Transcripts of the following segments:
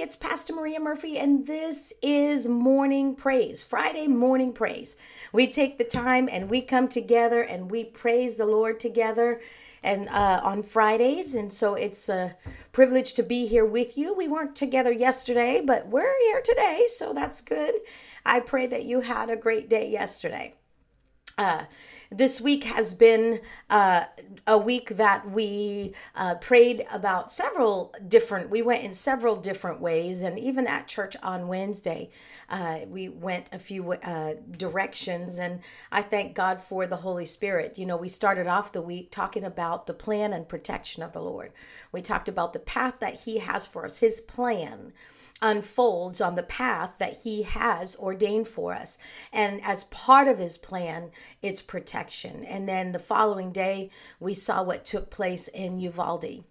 it's Pastor Maria Murphy, and this is Morning Praise, Friday Morning Praise. We take the time and we come together and we praise the Lord together and uh, on Fridays. And so it's a privilege to be here with you. We weren't together yesterday, but we're here today, so that's good. I pray that you had a great day yesterday. Uh, this week has been uh, a week that we uh, prayed about several different, we went in several different ways. And even at church on Wednesday, uh, we went a few uh, directions. And I thank God for the Holy Spirit. You know, we started off the week talking about the plan and protection of the Lord. We talked about the path that He has for us, His plan unfolds on the path that he has ordained for us. And as part of his plan, it's protection. And then the following day, we saw what took place in Uvalde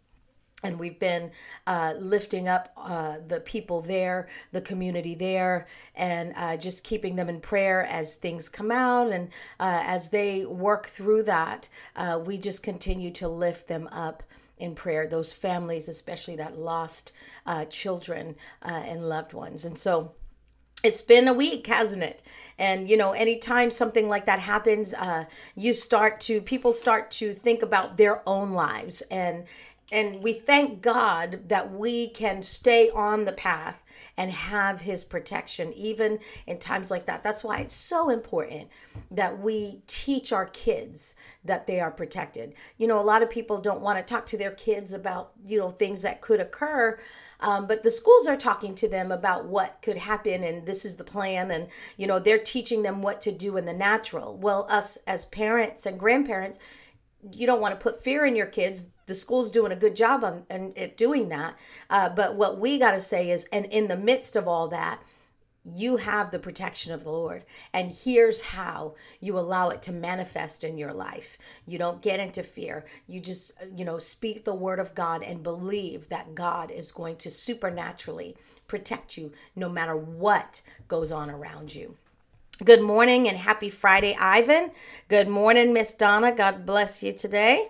and we've been uh, lifting up uh, the people there, the community there, and uh, just keeping them in prayer as things come out and uh, as they work through that. Uh, we just continue to lift them up in prayer, those families, especially that lost uh, children uh, and loved ones. And so, it's been a week hasn't it and you know anytime something like that happens uh you start to people start to think about their own lives and and we thank God that we can stay on the path and have his protection even in times like that. That's why it's so important that we teach our kids that they are protected. You know, a lot of people don't want to talk to their kids about, you know, things that could occur, um, but the schools are talking to them about what could happen and this is the plan. And, you know, they're teaching them what to do in the natural. Well, us as parents and grandparents, you don't want to put fear in your kids the school's doing a good job on and at doing that. Uh, but what we got to say is, and in the midst of all that, you have the protection of the Lord. And here's how you allow it to manifest in your life. You don't get into fear. You just, you know, speak the word of God and believe that God is going to supernaturally protect you no matter what goes on around you. Good morning and happy Friday, Ivan. Good morning, Miss Donna. God bless you today.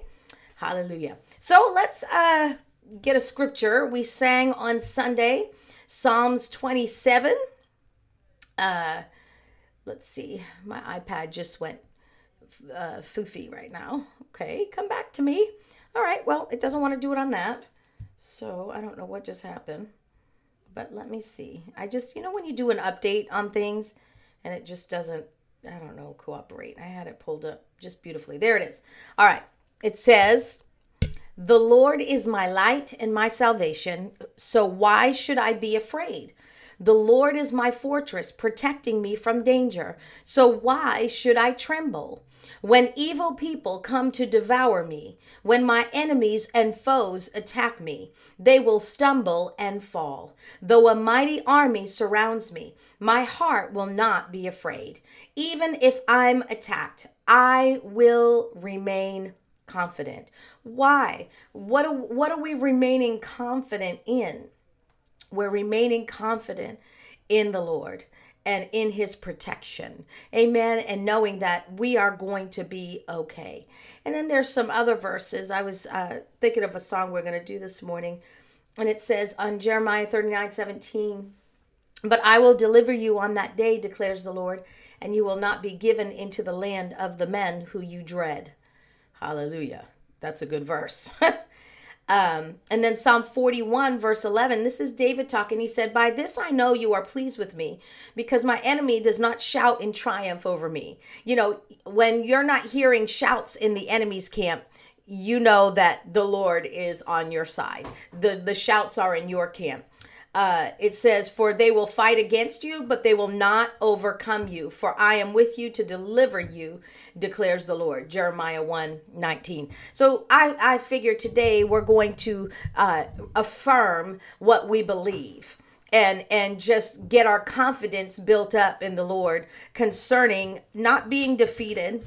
Hallelujah. So let's uh, get a scripture. We sang on Sunday Psalms 27. Uh, let's see. My iPad just went uh, foofy right now. Okay, come back to me. All right, well, it doesn't want to do it on that. So I don't know what just happened. But let me see. I just, you know, when you do an update on things and it just doesn't, I don't know, cooperate. I had it pulled up just beautifully. There it is. All right. It says, the Lord is my light and my salvation, so why should I be afraid? The Lord is my fortress, protecting me from danger, so why should I tremble? When evil people come to devour me, when my enemies and foes attack me, they will stumble and fall. Though a mighty army surrounds me, my heart will not be afraid. Even if I'm attacked, I will remain confident. Why? What are, what are we remaining confident in? We're remaining confident in the Lord and in his protection. Amen. And knowing that we are going to be okay. And then there's some other verses. I was uh, thinking of a song we're going to do this morning. And it says on Jeremiah 39 17, But I will deliver you on that day, declares the Lord, and you will not be given into the land of the men who you dread. Hallelujah. That's a good verse. um, and then Psalm 41, verse 11, this is David talking. He said, By this I know you are pleased with me, because my enemy does not shout in triumph over me. You know, when you're not hearing shouts in the enemy's camp, you know that the Lord is on your side. The the shouts are in your camp uh, it says, For they will fight against you, but they will not overcome you. For I am with you to deliver you, declares the Lord. Jeremiah 1 19. So I, I figure today we're going to uh, affirm what we believe and and just get our confidence built up in the Lord concerning not being defeated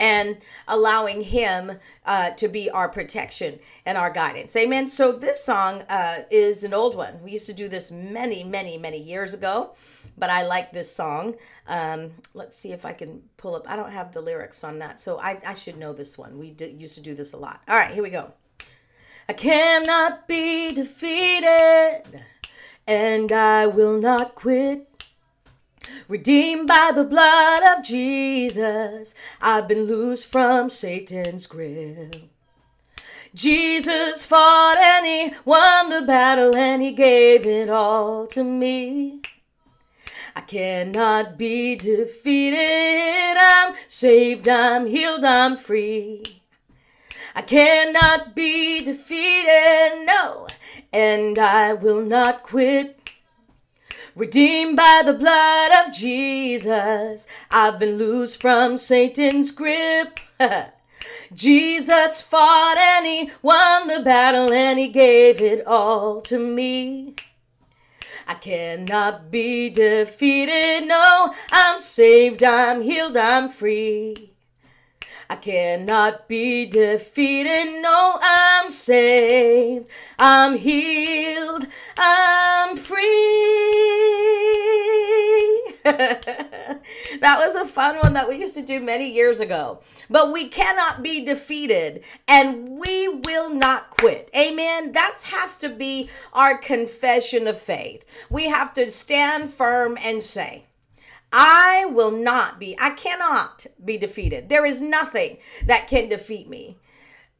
and allowing him uh, to be our protection and our guidance. Amen. So this song uh, is an old one. We used to do this many many many years ago but i like this song. Um, let's see if i can pull up. I don't have the lyrics on that so i, I should know this one. We used to do this a lot. All right here we go. I cannot be defeated and I will not quit. Redeemed by the blood of Jesus, I've been loose from Satan's grip. Jesus fought and he won the battle and he gave it all to me. I cannot be defeated. I'm saved, I'm healed, I'm free. I cannot be defeated, no, and I will not quit. Redeemed by the blood of Jesus, I've been loose from Satan's grip. Jesus fought and he won the battle and he gave it all to me. I cannot be defeated. No, I'm saved, I'm healed, I'm free. I cannot be defeated. No, I'm saved, I'm healed, I'm free. that was a fun one that we used to do many years ago. But we cannot be defeated and we will not quit. Amen. That has to be our confession of faith. We have to stand firm and say, I will not be, I cannot be defeated. There is nothing that can defeat me.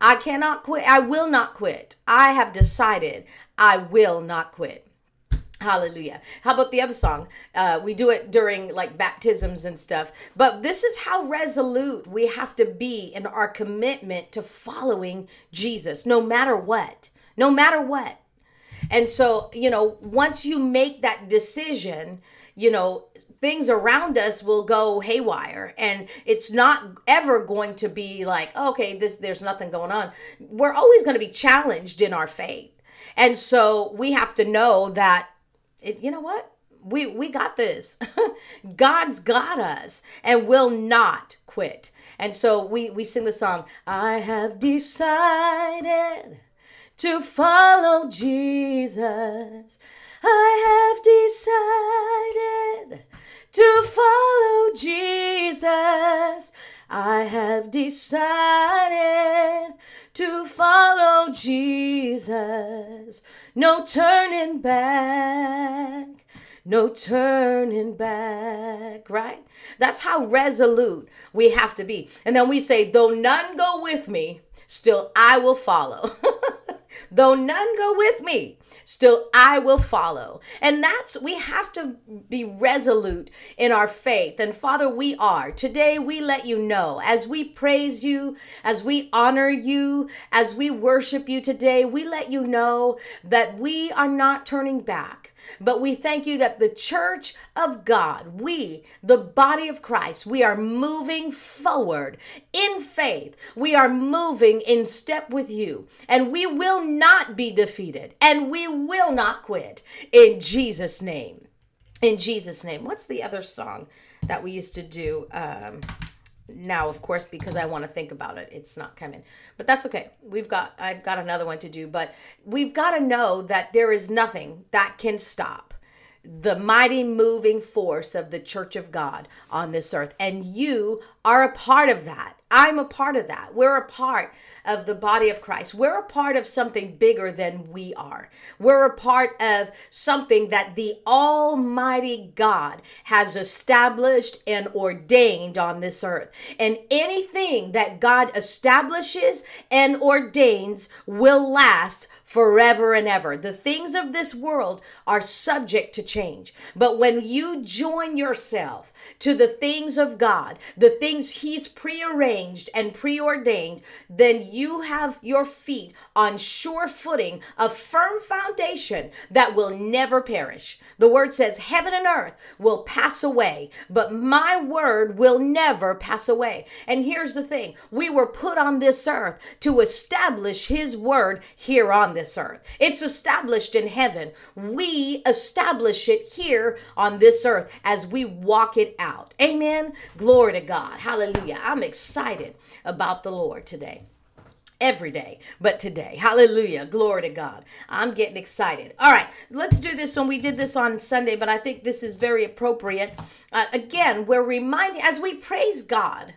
I cannot quit. I will not quit. I have decided I will not quit. Hallelujah. How about the other song? Uh, we do it during like baptisms and stuff. But this is how resolute we have to be in our commitment to following Jesus, no matter what. No matter what. And so, you know, once you make that decision, you know, things around us will go haywire and it's not ever going to be like okay this there's nothing going on we're always going to be challenged in our faith and so we have to know that it, you know what? We we got this. God's got us and will not quit. And so we we sing the song, I have decided to follow Jesus. I have decided to follow Jesus. I have decided to follow Jesus. No turning back. No turning back, right? That's how resolute we have to be. And then we say, though none go with me, still I will follow. though none go with me, still I will follow. And that's, we have to be resolute in our faith. And Father, we are. Today we let you know as we praise you, as we honor you, as we worship you today, we let you know that we are not turning back but we thank you that the church of God, we, the body of Christ, we are moving forward in faith. We are moving in step with you, and we will not be defeated, and we will not quit in Jesus' name. In Jesus' name. What's the other song that we used to do? Um, now of course because i want to think about it. It's not coming. But that's okay. We've got i've got another one to do but we've got to know that there is nothing that can stop the mighty moving force of the church of god on this earth and you are a part of that I'm a part of that. We're a part of the body of Christ. We're a part of something bigger than we are. We're a part of something that the Almighty God has established and ordained on this earth. And anything that God establishes and ordains will last forever and ever. The things of this world are subject to change. But when you join yourself to the things of God, the things He's prearranged and preordained, then you have your feet on sure footing, a firm foundation that will never perish. The word says, Heaven and earth will pass away, but my word will never pass away. And here's the thing we were put on this earth to establish His word here on this earth. It's established in heaven. We establish it here on this earth as we walk it out. Amen. Glory to God. Hallelujah. I'm excited about the Lord today every day, but today. Hallelujah. Glory to God. I'm getting excited. All right, let's do this one. We did this on Sunday, but I think this is very appropriate. Uh, again, we're reminding, as we praise God,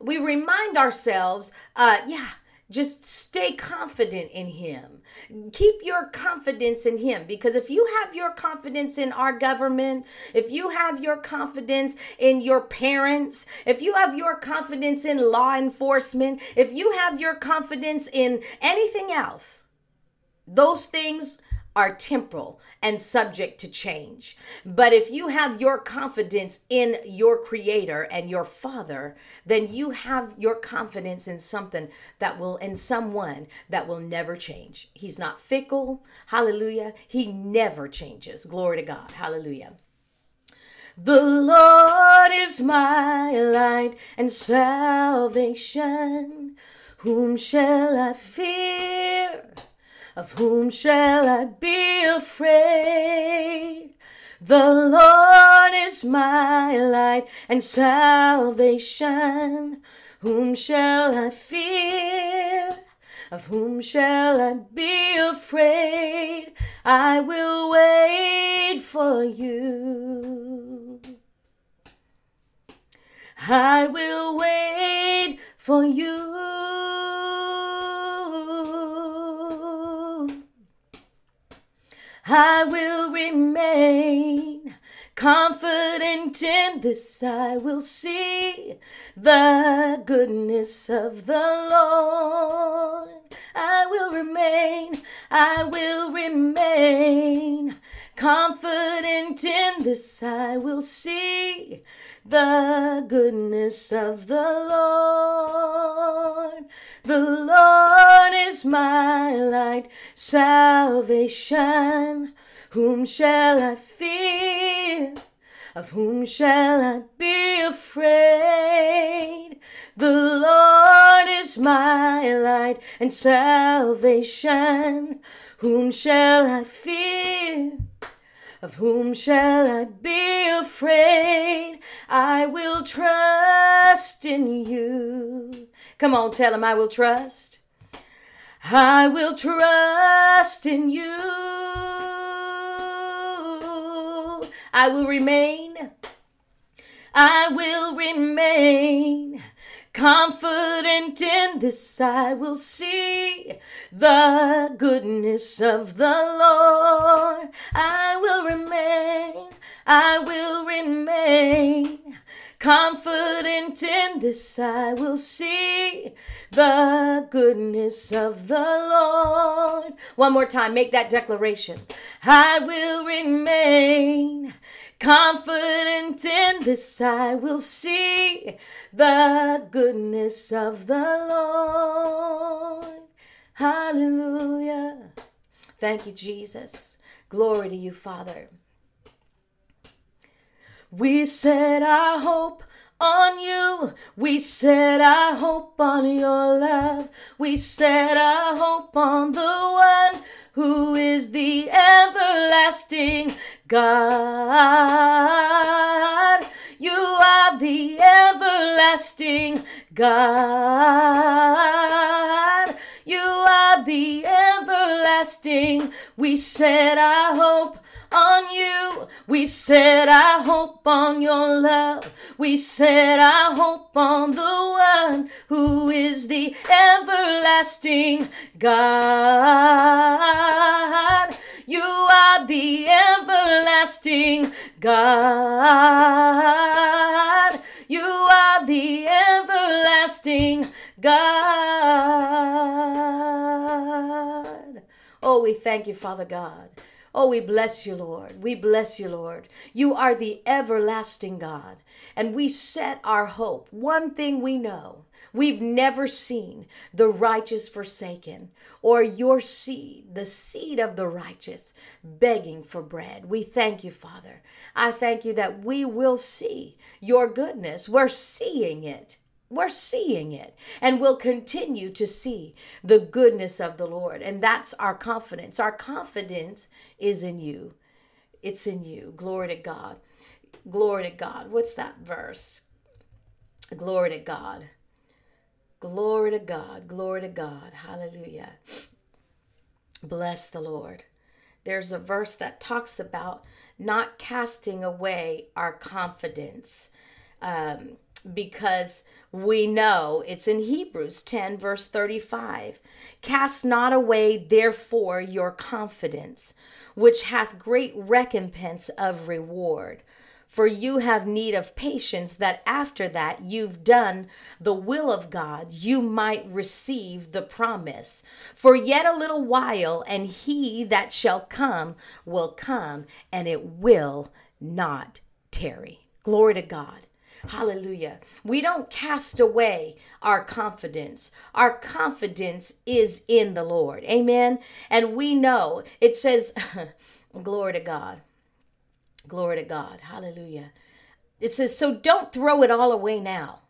we remind ourselves, uh, yeah, just stay confident in him. Keep your confidence in him because if you have your confidence in our government, if you have your confidence in your parents, if you have your confidence in law enforcement, if you have your confidence in anything else, those things are temporal and subject to change. But if you have your confidence in your creator and your father, then you have your confidence in something that will, in someone that will never change. He's not fickle. Hallelujah. He never changes. Glory to God. Hallelujah. The Lord is my light and salvation. Whom shall I fear? Of whom shall I be afraid? The Lord is my light and salvation. Whom shall I fear? Of whom shall I be afraid? I will wait for you. I will wait for you. I will remain confident in this. I will see the goodness of the Lord. I will remain, I will remain confident in this. I will see the goodness of the Lord. The Lord is my light, salvation. Whom shall I fear? Of whom shall I be afraid? The Lord is my light and salvation. Whom shall I fear? Of whom shall I be afraid? I will trust in you. Come on, tell him I will trust. I will trust in you. I will remain. I will remain confident in this. I will see the goodness of the Lord. I will remain. I will remain confident in this. I will see the goodness of the Lord. One more time, make that declaration. I will remain confident in this. I will see the goodness of the Lord. Hallelujah. Thank you, Jesus. Glory to you, Father. We set our hope on you. We set our hope on your love. We set our hope on the one who is the everlasting God. You are the everlasting God. You are the everlasting. We set our hope on you. We set our hope on your love. We set our hope on the one who is the everlasting God. You are the everlasting God. You are the everlasting God. Oh, we thank you, Father God. Oh, we bless you, Lord. We bless you, Lord. You are the everlasting God. And we set our hope. One thing we know we've never seen the righteous forsaken or your seed, the seed of the righteous, begging for bread. We thank you, Father. I thank you that we will see your goodness. We're seeing it. We're seeing it and we'll continue to see the goodness of the Lord. And that's our confidence. Our confidence is in you. It's in you. Glory to God. Glory to God. What's that verse? Glory to God. Glory to God. Glory to God. Hallelujah. Bless the Lord. There's a verse that talks about not casting away our confidence. Um, because we know it's in Hebrews 10, verse 35. Cast not away, therefore, your confidence, which hath great recompense of reward. For you have need of patience, that after that you've done the will of God, you might receive the promise. For yet a little while, and he that shall come will come, and it will not tarry. Glory to God. Hallelujah. We don't cast away our confidence. Our confidence is in the Lord. Amen. And we know it says, Glory to God. Glory to God. Hallelujah. It says, So don't throw it all away now.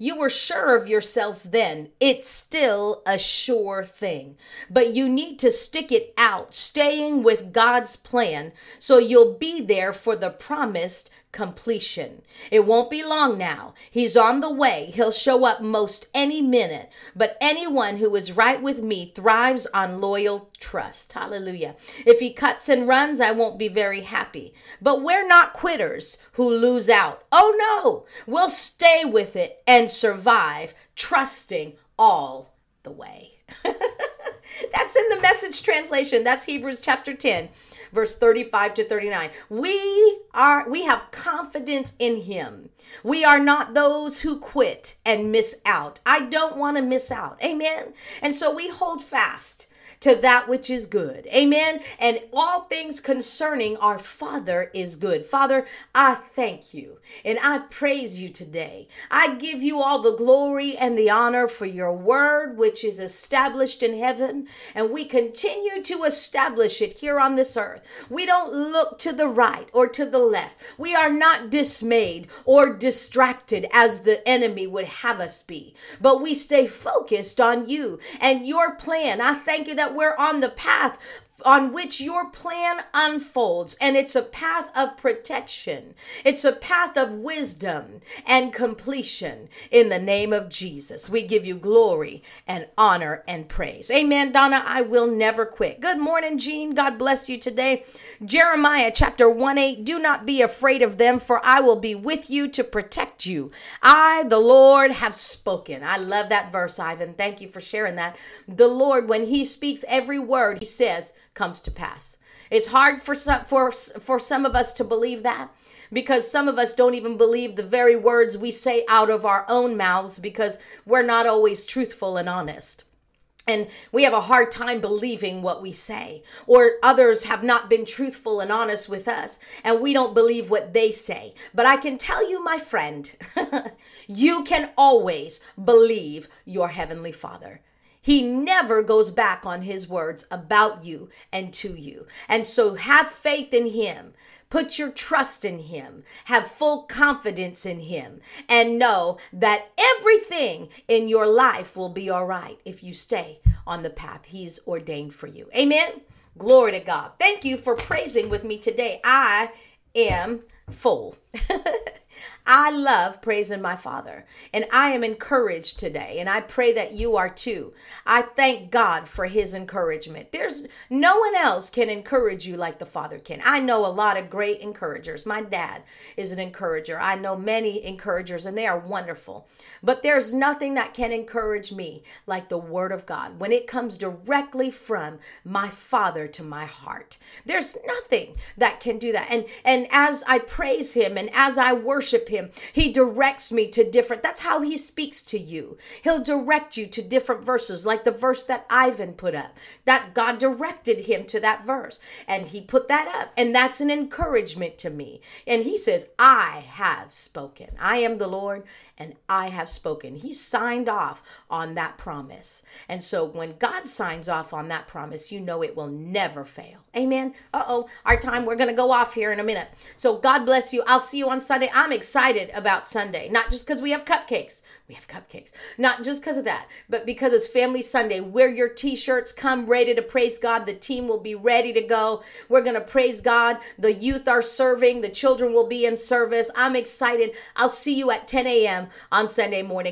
You were sure of yourselves then. It's still a sure thing. But you need to stick it out, staying with God's plan, so you'll be there for the promised completion. It won't be long now. He's on the way. He'll show up most any minute. But anyone who is right with me thrives on loyal trust. Hallelujah. If he cuts and runs, I won't be very happy. But we're not quitters who lose out. Oh no, we'll stay with it and survive, trusting all the way. That's in the message translation. That's Hebrews chapter 10 verse 35 to 39. We are we have confidence in him. We are not those who quit and miss out. I don't want to miss out. Amen. And so we hold fast to that which is good. Amen. And all things concerning our Father is good. Father, I thank you and I praise you today. I give you all the glory and the honor for your word, which is established in heaven, and we continue to establish it here on this earth. We don't look to the right or to the left. We are not dismayed or distracted as the enemy would have us be, but we stay focused on you and your plan. I thank you that that we're on the path on which your plan unfolds. And it's a path of protection, it's a path of wisdom and completion in the name of Jesus. We give you glory and honor and praise. Amen, Donna. I will never quit. Good morning, Jean. God bless you today. Jeremiah chapter 1 8. Do not be afraid of them, for I will be with you to protect you. I, the Lord, have spoken. I love that verse, Ivan. Thank you for sharing that. The Lord, when He speaks every word, He says, comes to pass. It's hard for some for for some of us to believe that because some of us don't even believe the very words we say out of our own mouths because we're not always truthful and honest. And we have a hard time believing what we say, or others have not been truthful and honest with us, and we don't believe what they say. But I can tell you, my friend, you can always believe your Heavenly Father. He never goes back on his words about you and to you. And so have faith in him. Put your trust in him. Have full confidence in him. And know that everything in your life will be all right if you stay on the path he's ordained for you. Amen. Glory to God. Thank you for praising with me today. I am full. I love praising my Father, and I am encouraged today, and I pray that you are too. I thank God for His encouragement. There's no one else can encourage you like the Father can. I know a lot of great encouragers. My dad is an encourager. I know many encouragers, and they are wonderful. But there's nothing that can encourage me like the Word of God when it comes directly from my Father to my heart. There's nothing that can do that. And and as I praise Him and as I worship Him him. He directs me to different, that's how he speaks to you. He'll direct you to different verses, like the verse that Ivan put up. That God directed him to that verse. And he put that up. And that's an encouragement to me. And he says, I have spoken. I am the Lord and I have spoken. He signed off on that promise. And so when God signs off on that promise, you know it will never fail. Amen. Uh oh, our time, we're to go off here in a minute. So God bless you. I'll see you on Sunday. I'm excited about Sunday, not just because we have cupcakes. We have cupcakes. Not just because of that, but because it's Family Sunday. Wear your t shirts, come ready to praise God. The team will be ready to go. We're going to praise God. The youth are serving, the children will be in service. I'm excited. I'll see you at 10 a.m. on Sunday morning.